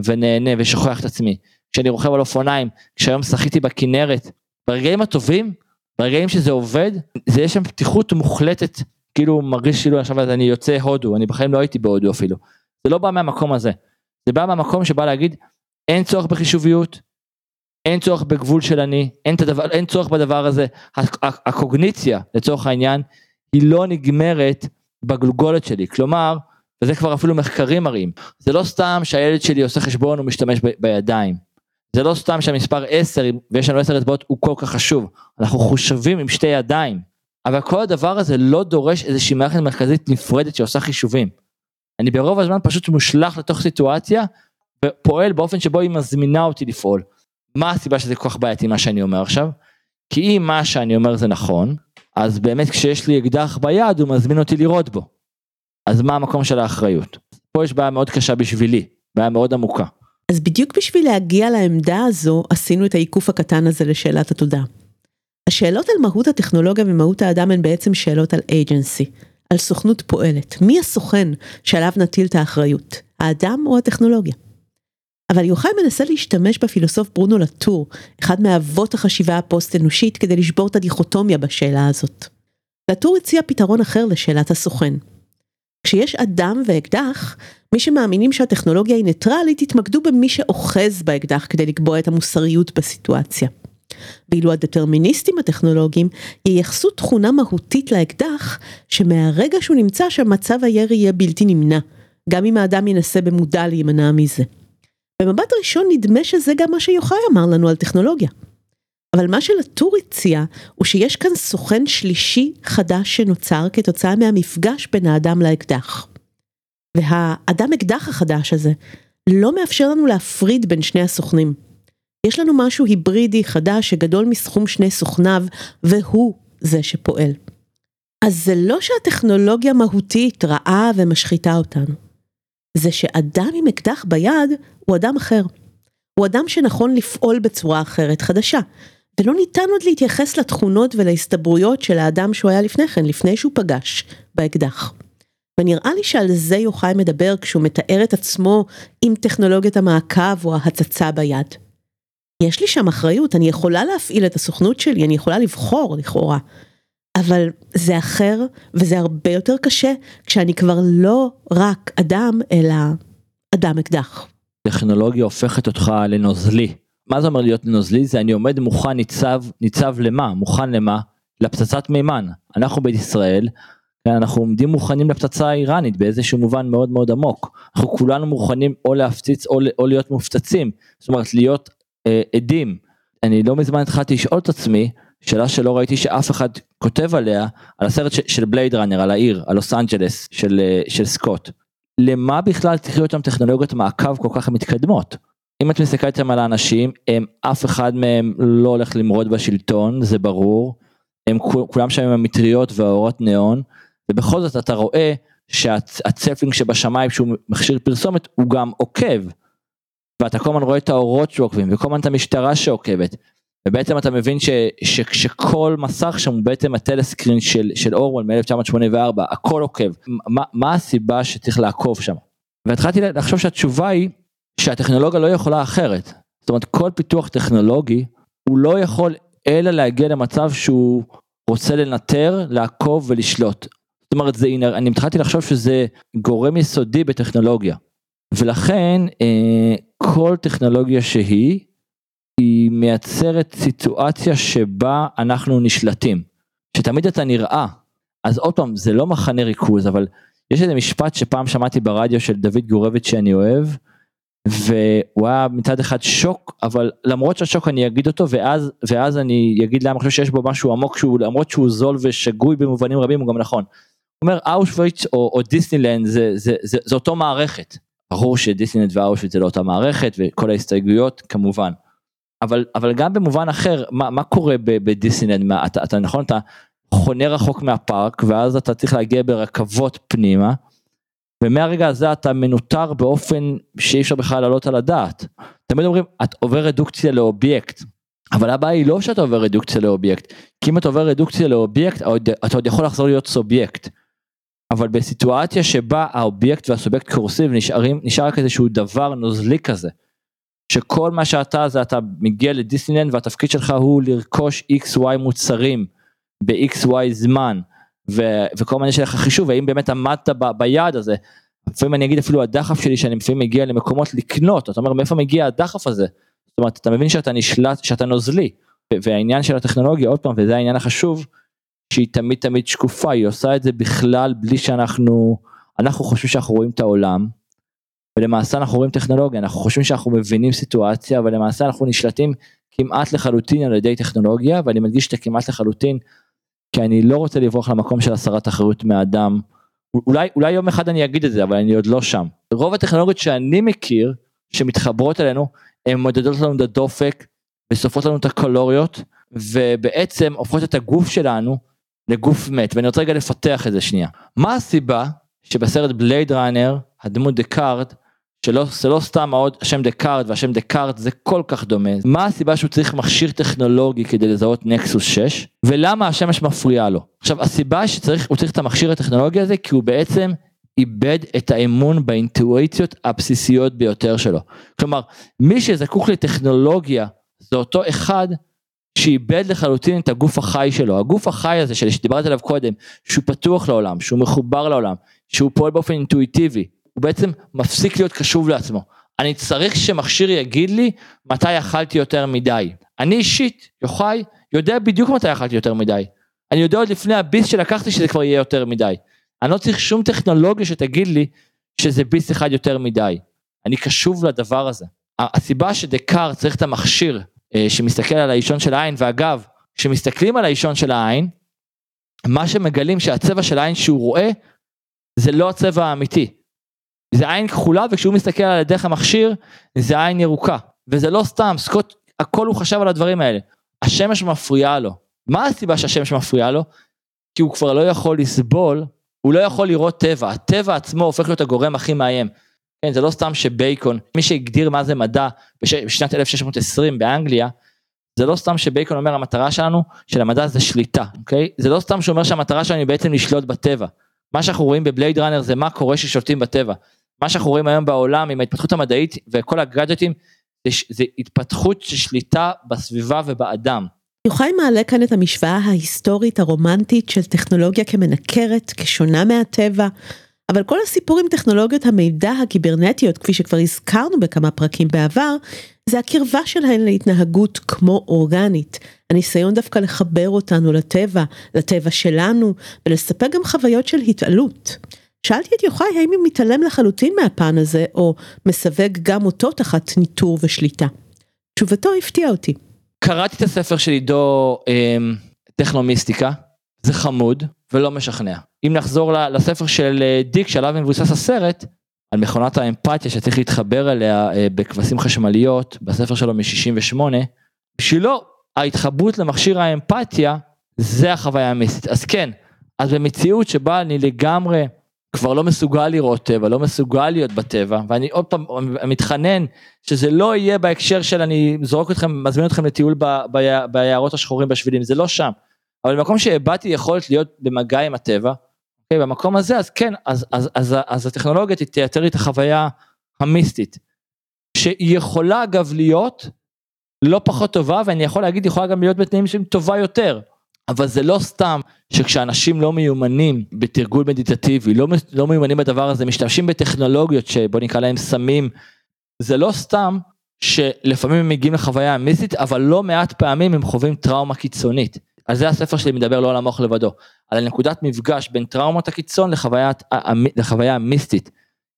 ונהנה ושוכח את עצמי, כשאני רוכב על אופניים, כשהיום שחיתי בכנרת, ברגעים הטובים, ברגעים שזה עובד, זה יש שם פתיחות מוחלטת, כאילו מרגיש כאילו עכשיו אני יוצא הודו, אני בחיים לא הייתי בהודו אפילו. זה לא בא מהמקום הזה, זה בא מהמקום שבא להגיד אין צורך בחישוביות, אין צורך בגבול של אני, אין, הדבר, אין צורך בדבר הזה, הקוגניציה לצורך העניין היא לא נגמרת בגולגולת שלי, כלומר, וזה כבר אפילו מחקרים מראים, זה לא סתם שהילד שלי עושה חשבון ומשתמש ב, בידיים, זה לא סתם שהמספר 10 ויש לנו 10 אצבעות הוא כל כך חשוב, אנחנו חושבים עם שתי ידיים, אבל כל הדבר הזה לא דורש איזושהי מערכת מרכזית נפרדת שעושה חישובים. אני ברוב הזמן פשוט מושלך לתוך סיטואציה ופועל באופן שבו היא מזמינה אותי לפעול. מה הסיבה שזה כל כך בעייתי מה שאני אומר עכשיו? כי אם מה שאני אומר זה נכון, אז באמת כשיש לי אקדח ביד הוא מזמין אותי לראות בו. אז מה המקום של האחריות? פה יש בעיה מאוד קשה בשבילי, בעיה מאוד עמוקה. אז בדיוק בשביל להגיע לעמדה הזו עשינו את העיקוף הקטן הזה לשאלת התודעה. השאלות על מהות הטכנולוגיה ומהות האדם הן בעצם שאלות על agency, על סוכנות פועלת. מי הסוכן שעליו נטיל את האחריות, האדם או הטכנולוגיה? אבל יוחאי מנסה להשתמש בפילוסוף ברונו לטור, אחד מאבות החשיבה הפוסט אנושית, כדי לשבור את הדיכוטומיה בשאלה הזאת. לטור הציע פתרון אחר לשאלת הסוכן. כשיש אדם ואקדח, מי שמאמינים שהטכנולוגיה היא ניטרלית, יתמקדו במי שאוחז באקדח כדי לקבוע את המוסריות בסיטואציה. ואילו הדטרמיניסטים הטכנולוגיים ייחסו תכונה מהותית לאקדח, שמהרגע שהוא נמצא שם מצב הירי יהיה בלתי נמנע, גם אם האדם ינסה במודע להימנע מזה. במבט ראשון נדמה שזה גם מה שיוחאי אמר לנו על טכנולוגיה. אבל מה שלטור הציע, הוא שיש כאן סוכן שלישי חדש שנוצר כתוצאה מהמפגש בין האדם לאקדח. והאדם אקדח החדש הזה לא מאפשר לנו להפריד בין שני הסוכנים. יש לנו משהו היברידי חדש שגדול מסכום שני סוכניו, והוא זה שפועל. אז זה לא שהטכנולוגיה מהותית רעה ומשחיתה אותנו. זה שאדם עם אקדח ביד הוא אדם אחר. הוא אדם שנכון לפעול בצורה אחרת חדשה. ולא ניתן עוד להתייחס לתכונות ולהסתברויות של האדם שהוא היה לפני כן, לפני שהוא פגש באקדח. ונראה לי שעל זה יוחאי מדבר כשהוא מתאר את עצמו עם טכנולוגיית המעקב או ההצצה ביד. יש לי שם אחריות, אני יכולה להפעיל את הסוכנות שלי, אני יכולה לבחור לכאורה. אבל זה אחר וזה הרבה יותר קשה כשאני כבר לא רק אדם אלא אדם אקדח. טכנולוגיה הופכת אותך לנוזלי. מה זה אומר להיות נוזלי? זה אני עומד מוכן ניצב, ניצב למה? מוכן למה? לפצצת מימן. אנחנו בישראל, כן, אנחנו עומדים מוכנים לפצצה האיראנית באיזשהו מובן מאוד מאוד עמוק. אנחנו כולנו מוכנים או להפציץ או, או להיות מופצצים. זאת אומרת להיות אה, עדים. אני לא מזמן התחלתי לשאול את עצמי, שאלה שלא ראיתי שאף אחד כותב עליה, על הסרט של בלייד ראנר, על העיר, על לוס אנג'לס של, אה, של סקוט. למה בכלל צריכים להיות שם טכנולוגיות מעקב כל כך מתקדמות? אם את מסתכלת על האנשים, הם, אף אחד מהם לא הולך למרוד בשלטון, זה ברור. הם כולם שם עם המטריות והאורות ניאון, ובכל זאת אתה רואה שהצפלין שבשמיים שהוא מכשיר פרסומת הוא גם עוקב. ואתה כל הזמן רואה את האורות שעוקבים וכל הזמן את המשטרה שעוקבת. ובעצם אתה מבין ש, ש, שכל מסך שם הוא בעצם הטלסקרין של, של אורוול מ-1984, הכל עוקב. מה, מה הסיבה שצריך לעקוב שם? והתחלתי לחשוב שהתשובה היא שהטכנולוגיה לא יכולה אחרת. זאת אומרת כל פיתוח טכנולוגי הוא לא יכול אלא להגיע למצב שהוא רוצה לנטר, לעקוב ולשלוט. זאת אומרת זה, אני התחלתי לחשוב שזה גורם יסודי בטכנולוגיה. ולכן אה, כל טכנולוגיה שהיא, היא מייצרת סיטואציה שבה אנחנו נשלטים. שתמיד אתה נראה, אז עוד פעם זה לא מחנה ריכוז אבל יש איזה משפט שפעם שמעתי ברדיו של דוד גורביץ' שאני אוהב והוא היה מצד אחד שוק אבל למרות שהשוק אני אגיד אותו ואז ואז אני אגיד למה אני חושב שיש בו משהו עמוק שהוא למרות שהוא זול ושגוי במובנים רבים הוא גם נכון. הוא אומר אושוויץ או, או דיסנילנד זה, זה, זה, זה אותו מערכת ברור שדיסנילנד ואושוויץ זה לא אותה מערכת וכל ההסתייגויות כמובן. אבל אבל גם במובן אחר מה, מה קורה בדיסנילנד אתה, אתה נכון אתה חונה רחוק מהפארק ואז אתה צריך להגיע ברכבות פנימה. ומהרגע הזה אתה מנוטר באופן שאי אפשר בכלל לעלות על הדעת. תמיד אומרים את עובר רדוקציה לאובייקט. אבל הבעיה היא לא שאתה עובר רדוקציה לאובייקט, כי אם אתה עובר רדוקציה לאובייקט אתה עוד יכול לחזור להיות סובייקט. אבל בסיטואציה שבה האובייקט והסובייקט קורסים ונשארים, נשאר רק איזשהו דבר נוזלי כזה, שכל מה שאתה זה אתה מגיע לדיסנילנד והתפקיד שלך הוא לרכוש XY מוצרים ב-XY זמן ו- וכל הזמן יש לך חישוב האם באמת עמדת ב- ביעד הזה. לפעמים אני אגיד אפילו הדחף שלי שאני לפעמים מגיע למקומות לקנות אתה אומר מאיפה מגיע הדחף הזה. זאת אומרת אתה מבין שאתה נשלט שאתה נוזלי והעניין של הטכנולוגיה עוד פעם וזה העניין החשוב שהיא תמיד תמיד שקופה היא עושה את זה בכלל בלי שאנחנו אנחנו חושבים שאנחנו רואים את העולם ולמעשה אנחנו רואים טכנולוגיה, אנחנו חושבים שאנחנו מבינים סיטואציה, אבל למעשה אנחנו נשלטים כמעט לחלוטין על ידי טכנולוגיה, ואני מדגיש את הכמעט לחלוטין, כי אני לא רוצה לברוח למקום של הסרת אחריות מאדם. אולי, אולי יום אחד אני אגיד את זה, אבל אני עוד לא שם. רוב הטכנולוגיות שאני מכיר, שמתחברות אלינו, הן מודדות לנו את הדופק, וסופרות לנו את הקלוריות, ובעצם הופכות את הגוף שלנו לגוף מת, ואני רוצה רגע לפתח את זה שנייה. מה הסיבה שבסרט בלייד ראנר, הדמות דקארט, שלא, זה לא סתם השם דקארט והשם דקארט זה כל כך דומה. מה הסיבה שהוא צריך מכשיר טכנולוגי כדי לזהות נקסוס 6 ולמה השמש מפריעה לו. עכשיו הסיבה שצריך, הוא צריך את המכשיר הטכנולוגי הזה כי הוא בעצם איבד את האמון באינטואיציות הבסיסיות ביותר שלו. כלומר מי שזקוק לטכנולוגיה זה אותו אחד שאיבד לחלוטין את הגוף החי שלו, הגוף החי הזה שדיברתי עליו קודם, שהוא פתוח לעולם, שהוא מחובר לעולם, שהוא פועל באופן אינטואיטיבי, הוא בעצם מפסיק להיות קשוב לעצמו. אני צריך שמכשיר יגיד לי מתי אכלתי יותר מדי. אני אישית, יוחאי, יודע בדיוק מתי אכלתי יותר מדי. אני יודע עוד לפני הביס שלקחתי שזה כבר יהיה יותר מדי. אני לא צריך שום טכנולוגיה שתגיד לי שזה ביס אחד יותר מדי. אני קשוב לדבר הזה. הסיבה שדקאר צריך את המכשיר אה, שמסתכל על האישון של העין, ואגב, כשמסתכלים על האישון של העין, מה שמגלים שהצבע של העין שהוא רואה, זה לא הצבע האמיתי. זה עין כחולה וכשהוא מסתכל על דרך המכשיר זה עין ירוקה וזה לא סתם סקוט הכל הוא חשב על הדברים האלה. השמש מפריעה לו. מה הסיבה שהשמש מפריעה לו? כי הוא כבר לא יכול לסבול, הוא לא יכול לראות טבע, הטבע עצמו הופך להיות הגורם הכי מאיים. כן, זה לא סתם שבייקון, מי שהגדיר מה זה מדע בשנת 1620 באנגליה, זה לא סתם שבייקון אומר המטרה שלנו, של המדע זה שליטה, אוקיי? זה לא סתם שאומר שהמטרה שלנו היא בעצם לשלוט בטבע. מה שאנחנו רואים בבלייד ראנר זה מה קורה ששולטים בטבע. מה שאנחנו רואים היום בעולם עם ההתפתחות המדעית וכל הגאדג'טים זה, זה התפתחות של שליטה בסביבה ובאדם. יוחאי מעלה כאן את המשוואה ההיסטורית הרומנטית של טכנולוגיה כמנקרת, כשונה מהטבע, אבל כל הסיפור עם טכנולוגיות המידע הקיברנטיות, כפי שכבר הזכרנו בכמה פרקים בעבר, זה הקרבה שלהן להתנהגות כמו אורגנית. הניסיון דווקא לחבר אותנו לטבע, לטבע שלנו, ולספק גם חוויות של התעלות. שאלתי את יוחאי האם הוא מתעלם לחלוטין מהפן הזה, או מסווג גם אותו תחת ניטור ושליטה. תשובתו הפתיעה אותי. קראתי את הספר של עידו אה, טכנומיסטיקה, זה חמוד ולא משכנע. אם נחזור לספר של אה, דיק שעליו מבוסס הסרט, על מכונת האמפתיה שצריך להתחבר אליה אה, בכבשים חשמליות, בספר שלו מ-68, בשבילו ההתחברות למכשיר האמפתיה זה החוויה המיסטית. אז כן, אז במציאות שבה אני לגמרי כבר לא מסוגל לראות טבע, לא מסוגל להיות בטבע, ואני עוד פעם מתחנן שזה לא יהיה בהקשר של אני זורק אתכם, מזמין אתכם לטיול ביערות השחורים בשבילים, זה לא שם. אבל במקום שהבעתי יכולת להיות במגע עם הטבע, okay, אוקיי, במקום הזה אז כן, אז, אז, אז, אז, הטכנולוגיה תייצר לי את החוויה המיסטית, שהיא יכולה אגב להיות לא פחות טובה, ואני יכול להגיד יכולה גם להיות בתנאים שהם טובה יותר. אבל זה לא סתם שכשאנשים לא מיומנים בתרגול מדיטטיבי, לא, לא מיומנים בדבר הזה, משתמשים בטכנולוגיות שבוא נקרא להם סמים, זה לא סתם שלפעמים הם מגיעים לחוויה המיסטית, אבל לא מעט פעמים הם חווים טראומה קיצונית. על זה הספר שלי מדבר לא על המוח לבדו, על נקודת מפגש בין טראומת הקיצון לחוויית, לחוויה המיסטית.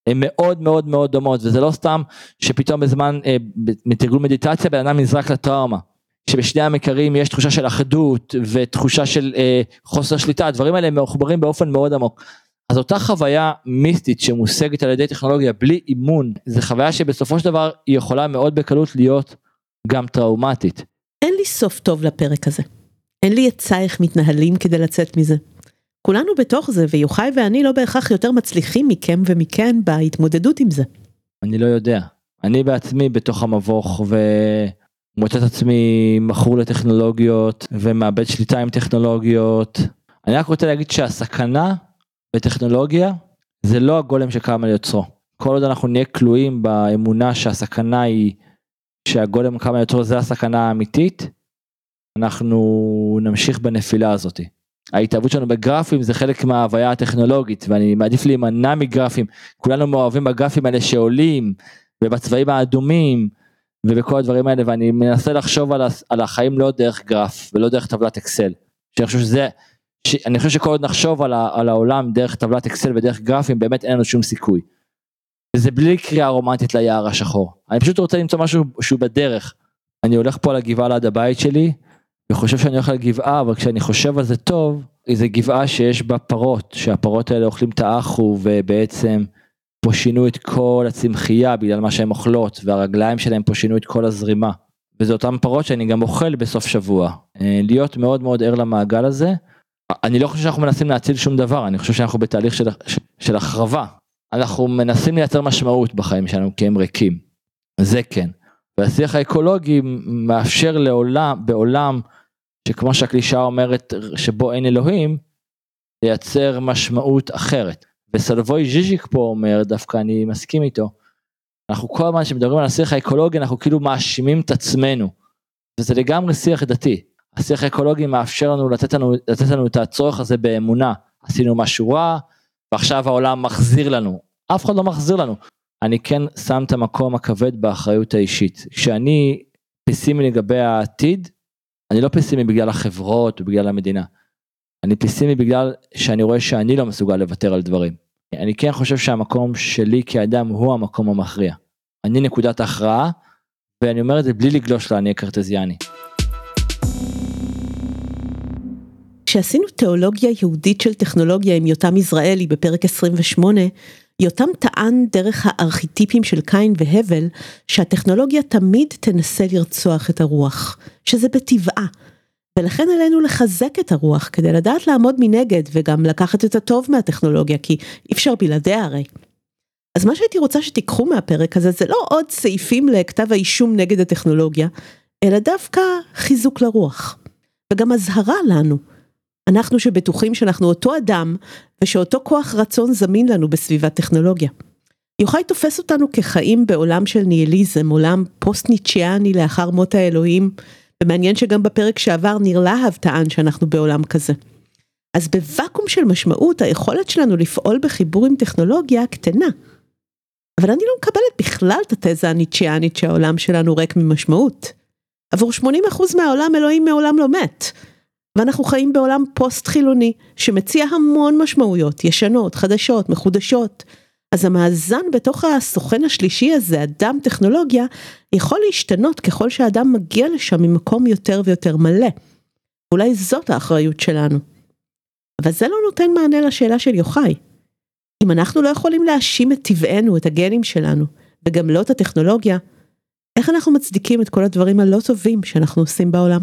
הן מאוד מאוד מאוד דומות, וזה לא סתם שפתאום בזמן, אה, מתרגול מדיטציה בן אדם נזרק לטראומה. שבשני המקרים יש תחושה של אחדות ותחושה של אה, חוסר שליטה, הדברים האלה מחוברים באופן מאוד עמוק. אז אותה חוויה מיסטית שמושגת על ידי טכנולוגיה בלי אימון, זה חוויה שבסופו של דבר היא יכולה מאוד בקלות להיות גם טראומטית. אין לי סוף טוב לפרק הזה. אין לי עצה איך מתנהלים כדי לצאת מזה. כולנו בתוך זה, ויוחאי ואני לא בהכרח יותר מצליחים מכם ומכן בהתמודדות עם זה. אני לא יודע. אני בעצמי בתוך המבוך ומוצא את עצמי מכור לטכנולוגיות ומאבד שליטה עם טכנולוגיות. אני רק רוצה להגיד שהסכנה בטכנולוגיה זה לא הגולם שקם על יוצרו. כל עוד אנחנו נהיה כלואים באמונה שהסכנה היא שהגולם קם על יוצרו זה הסכנה האמיתית, אנחנו נמשיך בנפילה הזאת. ההתאהבות שלנו בגרפים זה חלק מההוויה הטכנולוגית ואני מעדיף להימנע מגרפים, כולנו מאוהבים בגרפים האלה שעולים ובצבעים האדומים ובכל הדברים האלה ואני מנסה לחשוב על, על החיים לא דרך גרף ולא דרך טבלת אקסל. שאני חושב שזה, אני חושב שכל עוד נחשוב על, ה, על העולם דרך טבלת אקסל ודרך גרפים באמת אין לנו שום סיכוי. וזה בלי קריאה רומנטית ליער השחור. אני פשוט רוצה למצוא משהו שהוא בדרך. אני הולך פה על הגבעה ליד הבית שלי וחושב שאני הולך על גבעה אבל כשאני חושב על זה טוב זה גבעה שיש בה פרות שהפרות האלה אוכלים את האחו ובעצם פה שינו את כל הצמחייה בגלל מה שהן אוכלות והרגליים שלהם פה שינו את כל הזרימה. וזה אותן פרות שאני גם אוכל בסוף שבוע. אה, להיות מאוד מאוד ער למעגל הזה. אני לא חושב שאנחנו מנסים להציל שום דבר אני חושב שאנחנו בתהליך של, של החרבה. אנחנו מנסים לייצר משמעות בחיים שלנו כי הם ריקים. זה כן. והשיח האקולוגי מאפשר לעולם, בעולם שכמו שהקלישה אומרת שבו אין אלוהים, לייצר משמעות אחרת. וסלבוי ז'יז'יק פה אומר, דווקא אני מסכים איתו, אנחנו כל הזמן שמדברים על השיח האקולוגי אנחנו כאילו מאשימים את עצמנו. וזה לגמרי שיח דתי. השיח האקולוגי מאפשר לנו לתת לנו, לתת לנו את הצורך הזה באמונה. עשינו משהו רע, ועכשיו העולם מחזיר לנו. אף אחד לא מחזיר לנו. אני כן שם את המקום הכבד באחריות האישית. כשאני פסימי לגבי העתיד, אני לא פסימי בגלל החברות ובגלל המדינה. אני פסימי בגלל שאני רואה שאני לא מסוגל לוותר על דברים. אני כן חושב שהמקום שלי כאדם הוא המקום המכריע. אני נקודת הכרעה, ואני אומר את זה בלי לגלוש לאני הקרטזיאני. כשעשינו תיאולוגיה יהודית של טכנולוגיה עם יותם יזרעאלי בפרק 28, יותם טען דרך הארכיטיפים של קין והבל שהטכנולוגיה תמיד תנסה לרצוח את הרוח, שזה בטבעה. ולכן עלינו לחזק את הרוח כדי לדעת לעמוד מנגד וגם לקחת את הטוב מהטכנולוגיה כי אי אפשר בלעדיה הרי. אז מה שהייתי רוצה שתיקחו מהפרק הזה זה לא עוד סעיפים לכתב האישום נגד הטכנולוגיה, אלא דווקא חיזוק לרוח. וגם אזהרה לנו. אנחנו שבטוחים שאנחנו אותו אדם ושאותו כוח רצון זמין לנו בסביבת טכנולוגיה. יוחאי תופס אותנו כחיים בעולם של ניהיליזם, עולם פוסט ניטשיאני לאחר מות האלוהים, ומעניין שגם בפרק שעבר ניר להב טען שאנחנו בעולם כזה. אז בוואקום של משמעות היכולת שלנו לפעול בחיבור עם טכנולוגיה קטנה. אבל אני לא מקבלת בכלל את התזה הניטשיאנית שהעולם שלנו ריק ממשמעות. עבור 80% מהעולם אלוהים מעולם לא מת. ואנחנו חיים בעולם פוסט חילוני שמציע המון משמעויות, ישנות, חדשות, מחודשות. אז המאזן בתוך הסוכן השלישי הזה, אדם טכנולוגיה, יכול להשתנות ככל שהאדם מגיע לשם ממקום יותר ויותר מלא. אולי זאת האחריות שלנו. אבל זה לא נותן מענה לשאלה של יוחאי. אם אנחנו לא יכולים להאשים את טבענו, את הגנים שלנו, וגם לא את הטכנולוגיה, איך אנחנו מצדיקים את כל הדברים הלא טובים שאנחנו עושים בעולם?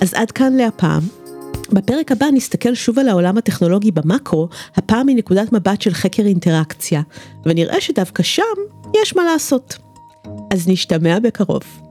אז עד כאן להפעם. בפרק הבא נסתכל שוב על העולם הטכנולוגי במקרו, הפעם מנקודת מבט של חקר אינטראקציה, ונראה שדווקא שם יש מה לעשות. אז נשתמע בקרוב.